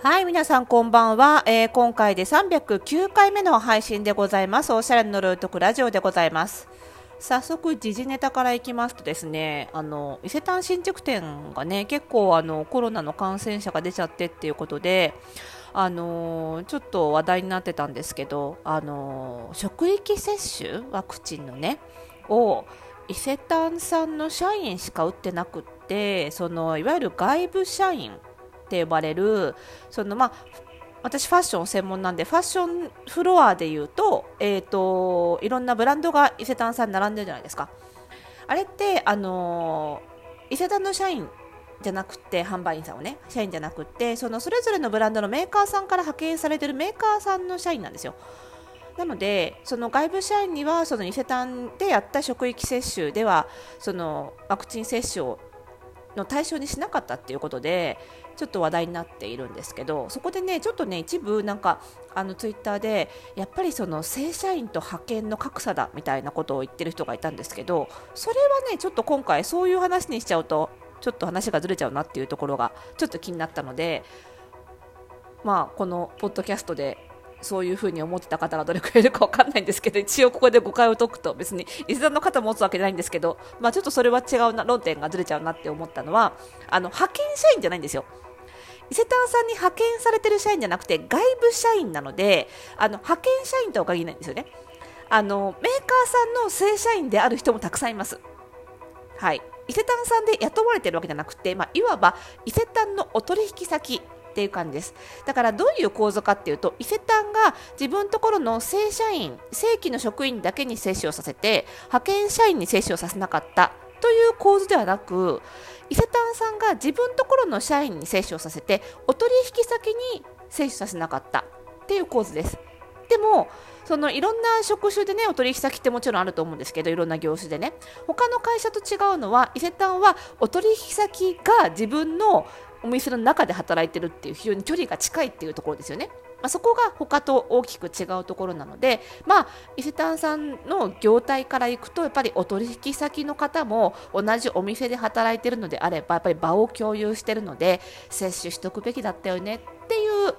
はい、皆さんこんばんは。えー今回で309回目の配信でございます。おしゃれのルートクラジオでございます。早速、時事ネタからいきますとですね、あの、伊勢丹新宿店がね、結構あの、コロナの感染者が出ちゃってっていうことで、あのーちょっと話題になってたんですけど、あのー職域接種ワクチンのね、を伊勢丹さんの社員しか打ってなくって、その、いわゆる外部社員って呼ばれるそのまあ私ファッション専門なんでファッションフロアでいうと,、えー、といろんなブランドが伊勢丹さんに並んでるじゃないですか。あれってあの伊勢丹の社員じゃなくて販売員さんをね社員じゃなくてそのそれぞれのブランドのメーカーさんから派遣されてるメーカーさんの社員なんですよ。なのでその外部社員にはその伊勢丹でやった職域接種ではそのワクチン接種をの対象にしなかったっていうことでちょっと話題になっているんですけどそこでねちょっとね一部なんかあのツイッターでやっぱりその正社員と派遣の格差だみたいなことを言ってる人がいたんですけどそれはねちょっと今回そういう話にしちゃうとちょっと話がずれちゃうなっていうところがちょっと気になったのでまあこのポッドキャストでそういうふうに思ってた方がどれくらいいるかわかんないんですけど一応ここで誤解を解くと別に伊勢丹の方持つわけじゃないんですけど、まあ、ちょっとそれは違うな論点がずれちゃうなって思ったのはあの派遣社員じゃないんですよ。伊勢丹さんに派遣されてる社員じゃなくて外部社員なのであの派遣社員とは限らないんですよね。あのメーカーさんの正社員である人もたくさんいます。はい。伊勢丹さんで雇われてるわけじゃなくて、まあ、いわば伊勢丹のお取引先っていう感じです。だからどういう構造かっていうと伊勢丹が自分のところの正社員正規の職員だけに接種をさせて派遣社員に接種をさせなかったという構図ではなく伊勢丹さんが自分のところの社員に接種をさせてお取引先に接種させなかったっていう構図です。でもそのいろんな職種でねお取引先ってもちろんあると思うんですけどいろんな業種でね。他の会社と違うのは伊勢丹はお取引先が自分のお店の中で働いてるっていう非常に距離が近いっていうところですよね。まあ、そこが他と大きく違うところなので、まあ、伊勢丹さんの業態からいくとやっぱりお取引先の方も同じお店で働いてるのであればやっぱり場を共有してるので接種しとくべきだったよねっていう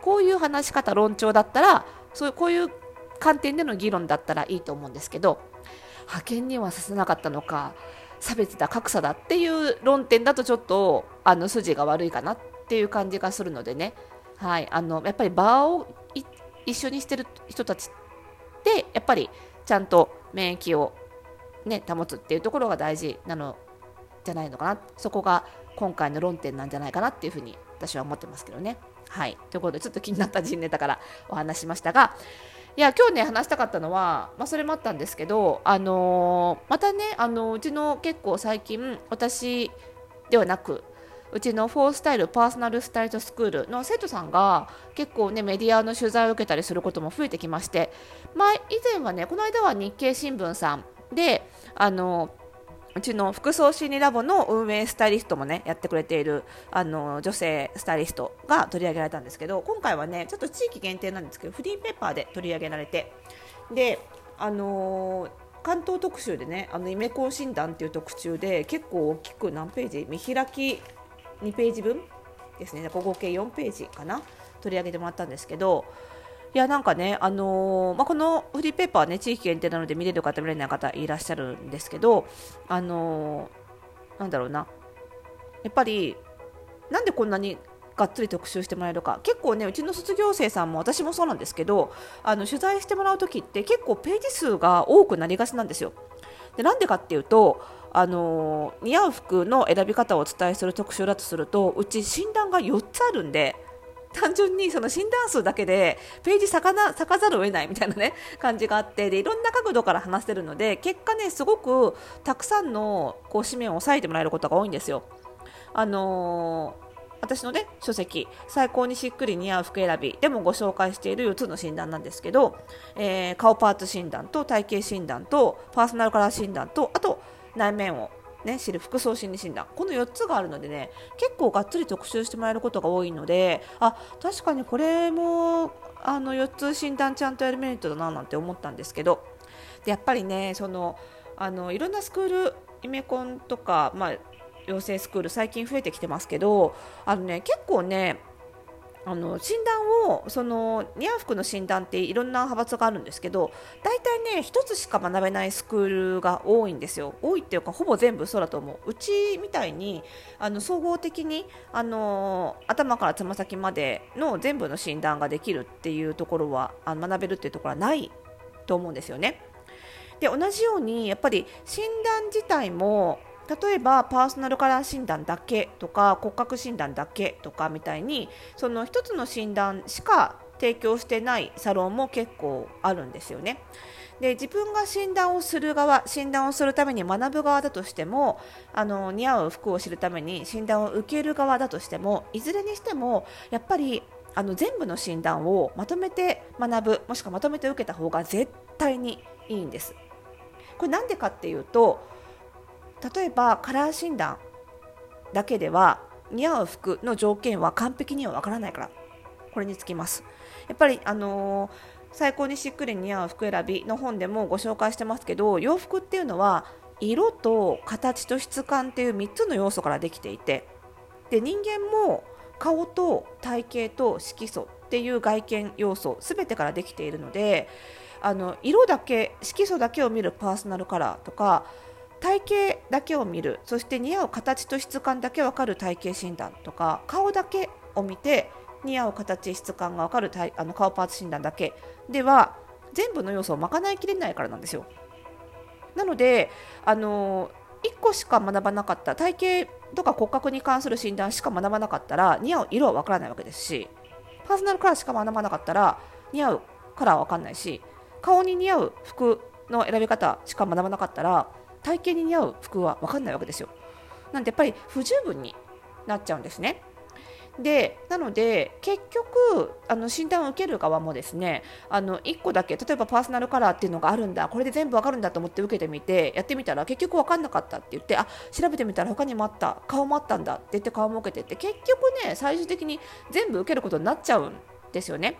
こういう話し方論調だったらそういうこういう観点での議論だったらいいと思うんですけど派遣にはさせなかったのか差別だ格差だっていう論点だとちょっとあの筋が悪いかなっていう感じがするのでね、はい、あのやっぱり場を一緒にしてる人たちってやっぱりちゃんと免疫を、ね、保つっていうところが大事なのじゃないのかな。そこが今回の論点なんじゃないかなっていうふうに私は思ってますけどね。はい、ということでちょっと気になった人ネタからお話しましたがいや今日ね話したかったのは、まあ、それもあったんですけど、あのーまたね、あのうちの結構最近私ではなくうちのフォースタイルパーソナルスタイルスクールの生徒さんが結構ねメディアの取材を受けたりすることも増えてきまして、ま、以前はねこの間は日経新聞さんであのうちの服装心理ラボの運営スタイリストもねやってくれているあの女性スタイリストが取り上げられたんですけど今回はねちょっと地域限定なんですけどフリーペーパーで取り上げられてであのー関東特集でねあのイメコン診断っていう特集で結構大きく何ページ見開き2ページ分ですね。合計4ページかな取り上げてもらったんですけどいやなんかね、あのーまあ、このフリーペーパーはね地域限定なので見れる方見れない方いらっしゃるんですけどあのーなんだろうなやっぱりなんでこんなにがっつり特集してもらえるか結構ねうちの卒業生さんも私もそうなんですけどあの取材してもらう時って結構ページ数が多くなりがちなんですよ。でなんでかっていうとあの似合う服の選び方をお伝えする特集だとするとうち診断が4つあるんで単純にその診断数だけでページ咲かな咲かざるを得ないみたいなね感じがあってでいろんな角度から話せるので結果ねすごくたくさんのこう紙面を押さえてもらえることが多いんですよ。あのー私のね書籍最高にしっくり似合う服選びでもご紹介している4つの診断なんですけど、えー顔パーツ診断と体型診断とパーソナルカラー診断とあと内面をね、知る服装心理診断。この4つがあるのでね結構がっつり特集してもらえることが多いのであ確かにこれもあの4つ診断ちゃんとやるメリットだななんて思ったんですけどでやっぱりねそのあのいろんなスクールイメコンとか、まあ、養成スクール最近増えてきてますけどあの、ね、結構ねあの診断をその似合う服の診断っていろんな派閥があるんですけど大体ね1つしか学べないスクールが多いんですよ。多いっていうかほぼ全部そうだと思う。うちみたいにあの総合的にあの頭からつま先までの全部の診断ができるっていうところはあの学べるっていうところはないと思うんですよね。で同じようにやっぱり診断自体も例えばパーソナルカラー診断だけとか骨格診断だけとかみたいにその1つの診断しか提供してないサロンも結構あるんですよね。で自分が診断をする側診断をするために学ぶ側だとしてもあの似合う服を知るために診断を受ける側だとしてもいずれにしてもやっぱりあの全部の診断をまとめて学ぶもしくはまとめて受けた方が絶対にいいんです。これなでかっていうと例えばカラー診断だけでは似合う服の条件は完璧にはわからないから。これにつきます。やっぱりあのー、最高にしっくり似合う服選びの本でもご紹介してますけど洋服っていうのは色と形と質感っていう3つの要素からできていてで人間も顔と体型と色素っていう外見要素全てからできているのであの色だけ色素だけを見るパーソナルカラーとか体型だけを見るそして似合う形と質感だけ分かる体型診断とか顔だけを見て似合う形質感が分かるあの顔パーツ診断だけでは全部の要素を賄いきれないからなんですよ。なのであの1個しか学ばなかった体型とか骨格に関する診断しか学ばなかったら似合う色は分からないわけですしパーソナルカラーしか学ばなかったら似合うカラーは分かんないし顔に似合う服の選び方しか学ばなかったら体型に似合う服は分かんないわけですよ。なんでやっぱり不十分になっちゃうんですね。でなので結局あの診断を受ける側もですねあの1個だけ例えばパーソナルカラーっていうのがあるんだこれで全部わかるんだと思って受けてみてやってみたら結局分かんなかったって言ってあ調べてみたら他にもあった顔もあったんだって言って顔も受けてって結局ね最終的に全部受けることになっちゃうんですよね。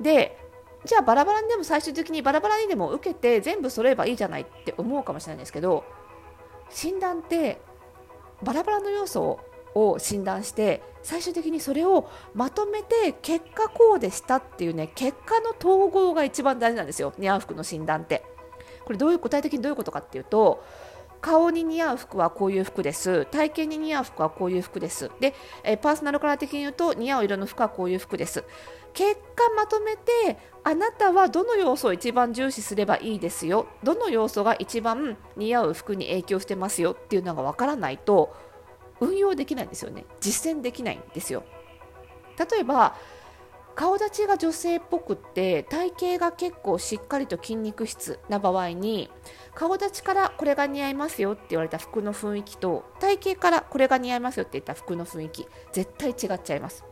でじゃあバラバラにでも最終的にバラバラにでも受けて全部揃えばいいじゃないって思うかもしれないんですけど診断ってバラバラの要素を診断して最終的にそれをまとめて結果こうでしたっていうね結果の統合が一番大事なんですよ似合う服の診断って。これどういう具体的にどういうことかっていうと顔に似合う服はこういう服です。体型に似合う服はこういう服です。で、えパーソナルカラー的に言うと似合う色の服はこういう服です。結果まとめてあなたはどの要素を一番重視すればいいですよ。どの要素が一番似合う服に影響してますよ。っていうのがわからないと運用できないんですよね。実践できないんですよ。例えば顔立ちが女性っぽくって体型が結構しっかりと筋肉質な場合に顔立ちからこれが似合いますよって言われた服の雰囲気と体型からこれが似合いますよって言った服の雰囲気絶対違っちゃいます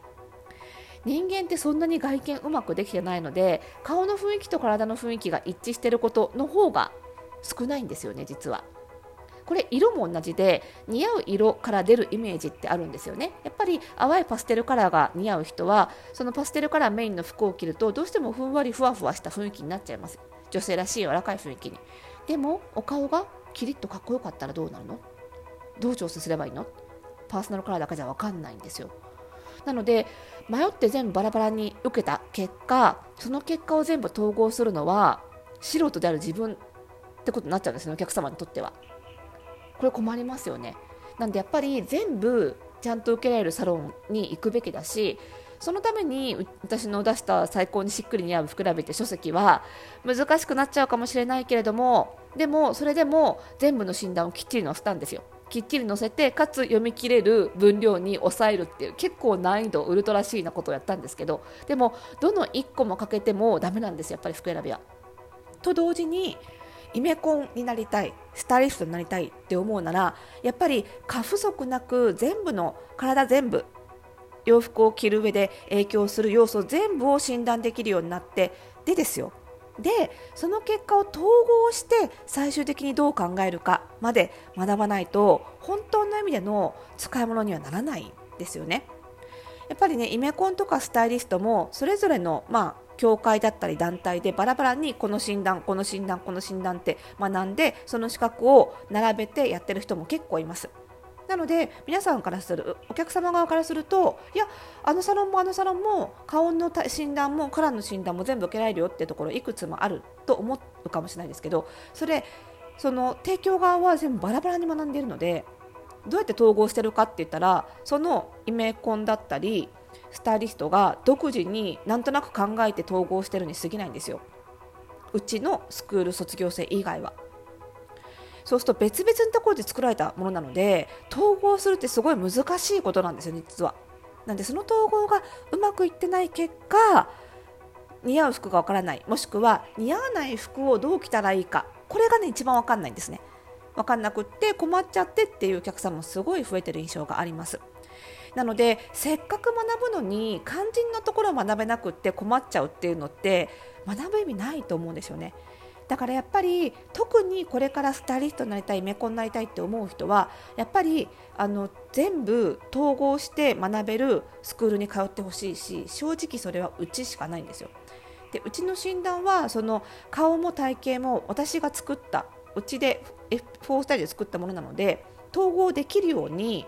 人間ってそんなに外見うまくできてないので顔の雰囲気と体の雰囲気が一致してることの方が少ないんですよね実は。これ色も同じで似合う色から出るイメージってあるんですよね。やっぱり淡いパステルカラーが似合う人はそのパステルカラーメインの服を着るとどうしてもふんわりふわふわした雰囲気になっちゃいます。女性らしい柔らかい雰囲気に。でもお顔がキリッとかっこよかったらどうなるの？どう調整すればいいの？パーソナルカラーだけじゃ分かんないんですよ。なので迷って全部バラバラに受けた結果その結果を全部統合するのは素人である自分ってことになっちゃうんですねお客様にとっては。これ困りますよねなんでやっぱり全部ちゃんと受けられるサロンに行くべきだしそのために私の出した最高にしっくり似合う服選びって書籍は難しくなっちゃうかもしれないけれどもでもそれでも全部の診断をきっちり載せたんですよきっちり載せてかつ読み切れる分量に抑えるっていう結構難易度ウルトラシーなことをやったんですけどでもどの1個もかけてもダメなんですやっぱり服選びは。と同時にイメコンになりたいスタイリストになりたいって思うならやっぱり過不足なく全部の体全部洋服を着る上で影響する要素全部を診断できるようになってでですよでその結果を統合して最終的にどう考えるかまで学ばないと本当の意味での使い物にはならないですよね。やっぱりねイメコンとかスタイリストもそれぞれのまあ協会だったり団体でバラバラにこの診断この診断この診断って学んでその資格を並べてやってる人も結構います。なので皆さんからするお客様側からするといやあのサロンもあのサロンも顔の診断もカラーの診断も全部受けられるよってところいくつもあると思うかもしれないですけどそれその提供側は全部バラバラに学んでいるのでどうやって統合してるかって言ったらそのイメコンだったりスタイリストが独自になんとなく考えて統合してるに過ぎないんですよ。うちのスクール卒業生以外は。そうすると別々のところで作られたものなので統合するってすごい難しいことなんですよね実は。なんでその統合がうまくいってない結果似合う服がわからない。もしくは似合わない服をどう着たらいいか。これがね一番わかんないんですね。分かんなくって困っちゃってっていうお客さんもすごい増えてる印象があります。なのでせっかく学ぶのに肝心のところを学べなくって困っちゃうっていうのって学ぶ意味ないと思うんですよねだからやっぱり特にこれからスタイリストになりたいメコになりたいって思う人はやっぱりあの全部統合して学べるスクールに通ってほしいし正直それはうちしかないんですよ。でうちの診断はその顔も体型も私が作ったうちで F4 スタイルで作ったものなので統合できるように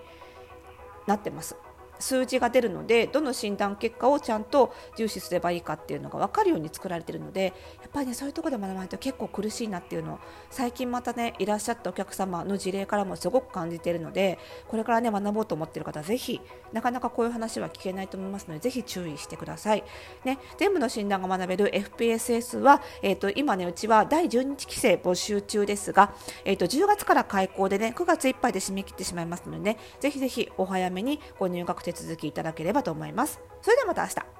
なってます。数字が出るのでどの診断結果をちゃんと重視すればいいかっていうのが分かるように作られているのでやっぱりねそういうところで学ばないと結構苦しいなっていうのを最近またねいらっしゃったお客様の事例からもすごく感じているのでこれからね学ぼうと思っている方はぜひなかなかこういう話は聞けないと思いますのでぜひ注意してください。ね、全部の診断が学べる FPSS は、えーと、今ねうちは第12期生募集中ですが、えーと、と10月から開講でね9月いっぱいで締め切ってしまいますのでねぜひぜひお早めにご入学手続きいただければと思います。それではまた明日。